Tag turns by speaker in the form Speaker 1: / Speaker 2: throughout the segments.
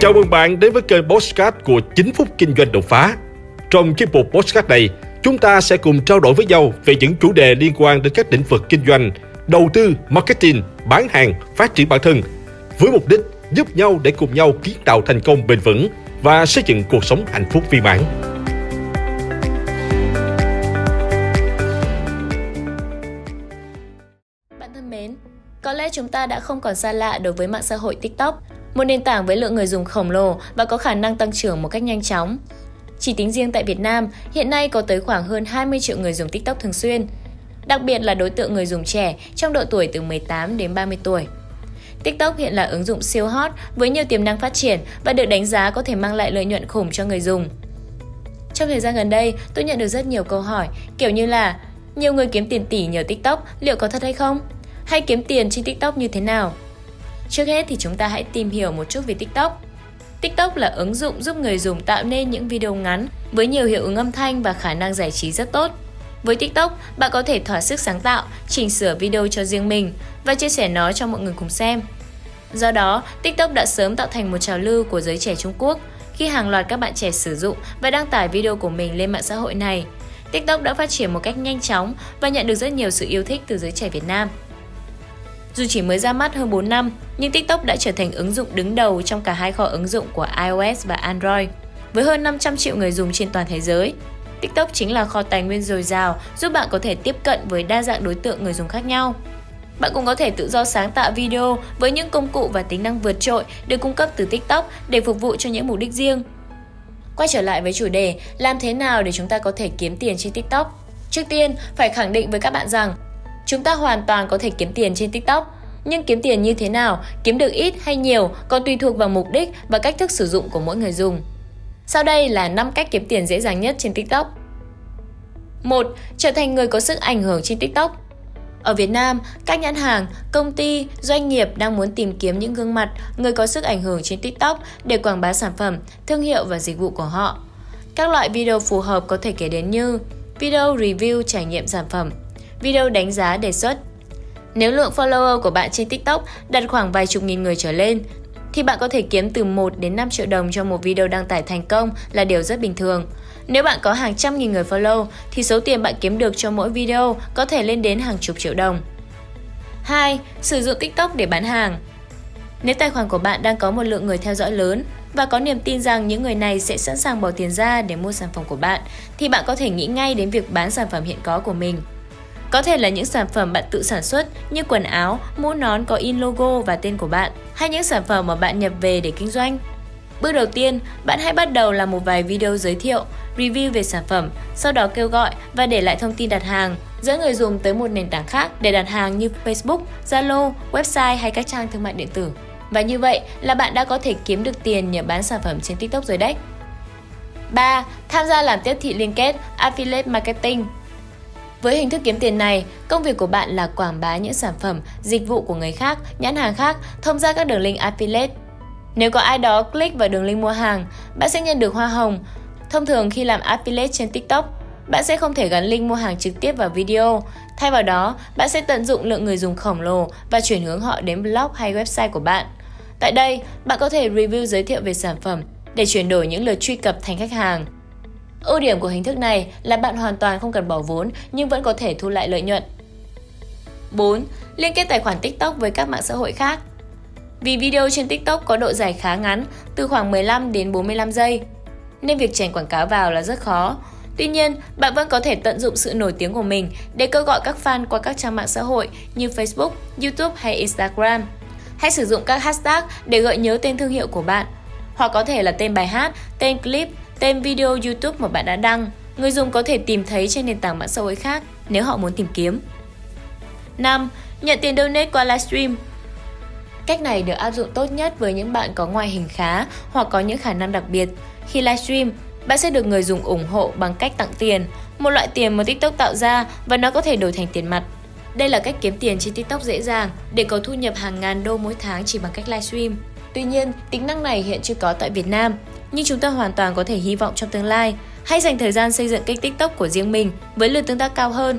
Speaker 1: Chào mừng bạn đến với kênh Postcard của 9 phút kinh doanh đột phá. Trong chiếc mục Postcard này, chúng ta sẽ cùng trao đổi với nhau về những chủ đề liên quan đến các lĩnh vực kinh doanh, đầu tư, marketing, bán hàng, phát triển bản thân, với mục đích giúp nhau để cùng nhau kiến tạo thành công bền vững và xây dựng cuộc sống hạnh phúc viên mãn.
Speaker 2: Bạn thân mến, có lẽ chúng ta đã không còn xa lạ đối với mạng xã hội TikTok, một nền tảng với lượng người dùng khổng lồ và có khả năng tăng trưởng một cách nhanh chóng. Chỉ tính riêng tại Việt Nam, hiện nay có tới khoảng hơn 20 triệu người dùng TikTok thường xuyên, đặc biệt là đối tượng người dùng trẻ trong độ tuổi từ 18 đến 30 tuổi. TikTok hiện là ứng dụng siêu hot với nhiều tiềm năng phát triển và được đánh giá có thể mang lại lợi nhuận khủng cho người dùng. Trong thời gian gần đây, tôi nhận được rất nhiều câu hỏi kiểu như là nhiều người kiếm tiền tỷ nhờ TikTok, liệu có thật hay không? Hay kiếm tiền trên TikTok như thế nào? Trước hết thì chúng ta hãy tìm hiểu một chút về TikTok. TikTok là ứng dụng giúp người dùng tạo nên những video ngắn với nhiều hiệu ứng âm thanh và khả năng giải trí rất tốt. Với TikTok, bạn có thể thỏa sức sáng tạo, chỉnh sửa video cho riêng mình và chia sẻ nó cho mọi người cùng xem. Do đó, TikTok đã sớm tạo thành một trào lưu của giới trẻ Trung Quốc khi hàng loạt các bạn trẻ sử dụng và đăng tải video của mình lên mạng xã hội này. TikTok đã phát triển một cách nhanh chóng và nhận được rất nhiều sự yêu thích từ giới trẻ Việt Nam. Dù chỉ mới ra mắt hơn 4 năm, nhưng TikTok đã trở thành ứng dụng đứng đầu trong cả hai kho ứng dụng của iOS và Android. Với hơn 500 triệu người dùng trên toàn thế giới, TikTok chính là kho tài nguyên dồi dào giúp bạn có thể tiếp cận với đa dạng đối tượng người dùng khác nhau. Bạn cũng có thể tự do sáng tạo video với những công cụ và tính năng vượt trội được cung cấp từ TikTok để phục vụ cho những mục đích riêng. Quay trở lại với chủ đề, làm thế nào để chúng ta có thể kiếm tiền trên TikTok? Trước tiên, phải khẳng định với các bạn rằng chúng ta hoàn toàn có thể kiếm tiền trên TikTok. Nhưng kiếm tiền như thế nào, kiếm được ít hay nhiều còn tùy thuộc vào mục đích và cách thức sử dụng của mỗi người dùng. Sau đây là 5 cách kiếm tiền dễ dàng nhất trên TikTok. 1. Trở thành người có sức ảnh hưởng trên TikTok. Ở Việt Nam, các nhãn hàng, công ty, doanh nghiệp đang muốn tìm kiếm những gương mặt, người có sức ảnh hưởng trên TikTok để quảng bá sản phẩm, thương hiệu và dịch vụ của họ. Các loại video phù hợp có thể kể đến như video review trải nghiệm sản phẩm, video đánh giá đề xuất. Nếu lượng follower của bạn trên TikTok đạt khoảng vài chục nghìn người trở lên, thì bạn có thể kiếm từ 1 đến 5 triệu đồng cho một video đăng tải thành công là điều rất bình thường. Nếu bạn có hàng trăm nghìn người follow thì số tiền bạn kiếm được cho mỗi video có thể lên đến hàng chục triệu đồng. 2. Sử dụng TikTok để bán hàng. Nếu tài khoản của bạn đang có một lượng người theo dõi lớn và có niềm tin rằng những người này sẽ sẵn sàng bỏ tiền ra để mua sản phẩm của bạn thì bạn có thể nghĩ ngay đến việc bán sản phẩm hiện có của mình. Có thể là những sản phẩm bạn tự sản xuất như quần áo, mũ nón có in logo và tên của bạn, hay những sản phẩm mà bạn nhập về để kinh doanh. Bước đầu tiên, bạn hãy bắt đầu làm một vài video giới thiệu, review về sản phẩm, sau đó kêu gọi và để lại thông tin đặt hàng, dẫn người dùng tới một nền tảng khác để đặt hàng như Facebook, Zalo, website hay các trang thương mại điện tử. Và như vậy là bạn đã có thể kiếm được tiền nhờ bán sản phẩm trên TikTok rồi đấy. 3. Tham gia làm tiếp thị liên kết Affiliate Marketing với hình thức kiếm tiền này, công việc của bạn là quảng bá những sản phẩm, dịch vụ của người khác, nhãn hàng khác thông qua các đường link affiliate. Nếu có ai đó click vào đường link mua hàng, bạn sẽ nhận được hoa hồng. Thông thường khi làm affiliate trên TikTok, bạn sẽ không thể gắn link mua hàng trực tiếp vào video. Thay vào đó, bạn sẽ tận dụng lượng người dùng khổng lồ và chuyển hướng họ đến blog hay website của bạn. Tại đây, bạn có thể review giới thiệu về sản phẩm để chuyển đổi những lượt truy cập thành khách hàng. Ưu điểm của hình thức này là bạn hoàn toàn không cần bỏ vốn nhưng vẫn có thể thu lại lợi nhuận. 4. Liên kết tài khoản TikTok với các mạng xã hội khác. Vì video trên TikTok có độ dài khá ngắn, từ khoảng 15 đến 45 giây, nên việc chèn quảng cáo vào là rất khó. Tuy nhiên, bạn vẫn có thể tận dụng sự nổi tiếng của mình để kêu gọi các fan qua các trang mạng xã hội như Facebook, YouTube hay Instagram. Hãy sử dụng các hashtag để gợi nhớ tên thương hiệu của bạn, hoặc có thể là tên bài hát, tên clip, tên video YouTube mà bạn đã đăng. Người dùng có thể tìm thấy trên nền tảng mạng xã hội khác nếu họ muốn tìm kiếm. 5. Nhận tiền donate qua livestream Cách này được áp dụng tốt nhất với những bạn có ngoại hình khá hoặc có những khả năng đặc biệt. Khi livestream, bạn sẽ được người dùng ủng hộ bằng cách tặng tiền, một loại tiền mà TikTok tạo ra và nó có thể đổi thành tiền mặt. Đây là cách kiếm tiền trên TikTok dễ dàng để có thu nhập hàng ngàn đô mỗi tháng chỉ bằng cách livestream. Tuy nhiên, tính năng này hiện chưa có tại Việt Nam, nhưng chúng ta hoàn toàn có thể hy vọng trong tương lai. Hãy dành thời gian xây dựng kênh TikTok của riêng mình với lượt tương tác cao hơn.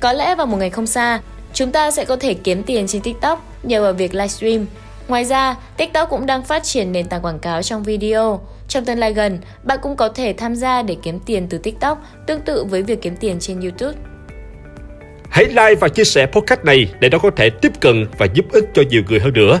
Speaker 2: Có lẽ vào một ngày không xa, chúng ta sẽ có thể kiếm tiền trên TikTok nhờ vào việc livestream. Ngoài ra, TikTok cũng đang phát triển nền tảng quảng cáo trong video. Trong tương lai gần, bạn cũng có thể tham gia để kiếm tiền từ TikTok, tương tự với việc kiếm tiền trên YouTube.
Speaker 1: Hãy like và chia sẻ podcast này để nó có thể tiếp cận và giúp ích cho nhiều người hơn nữa.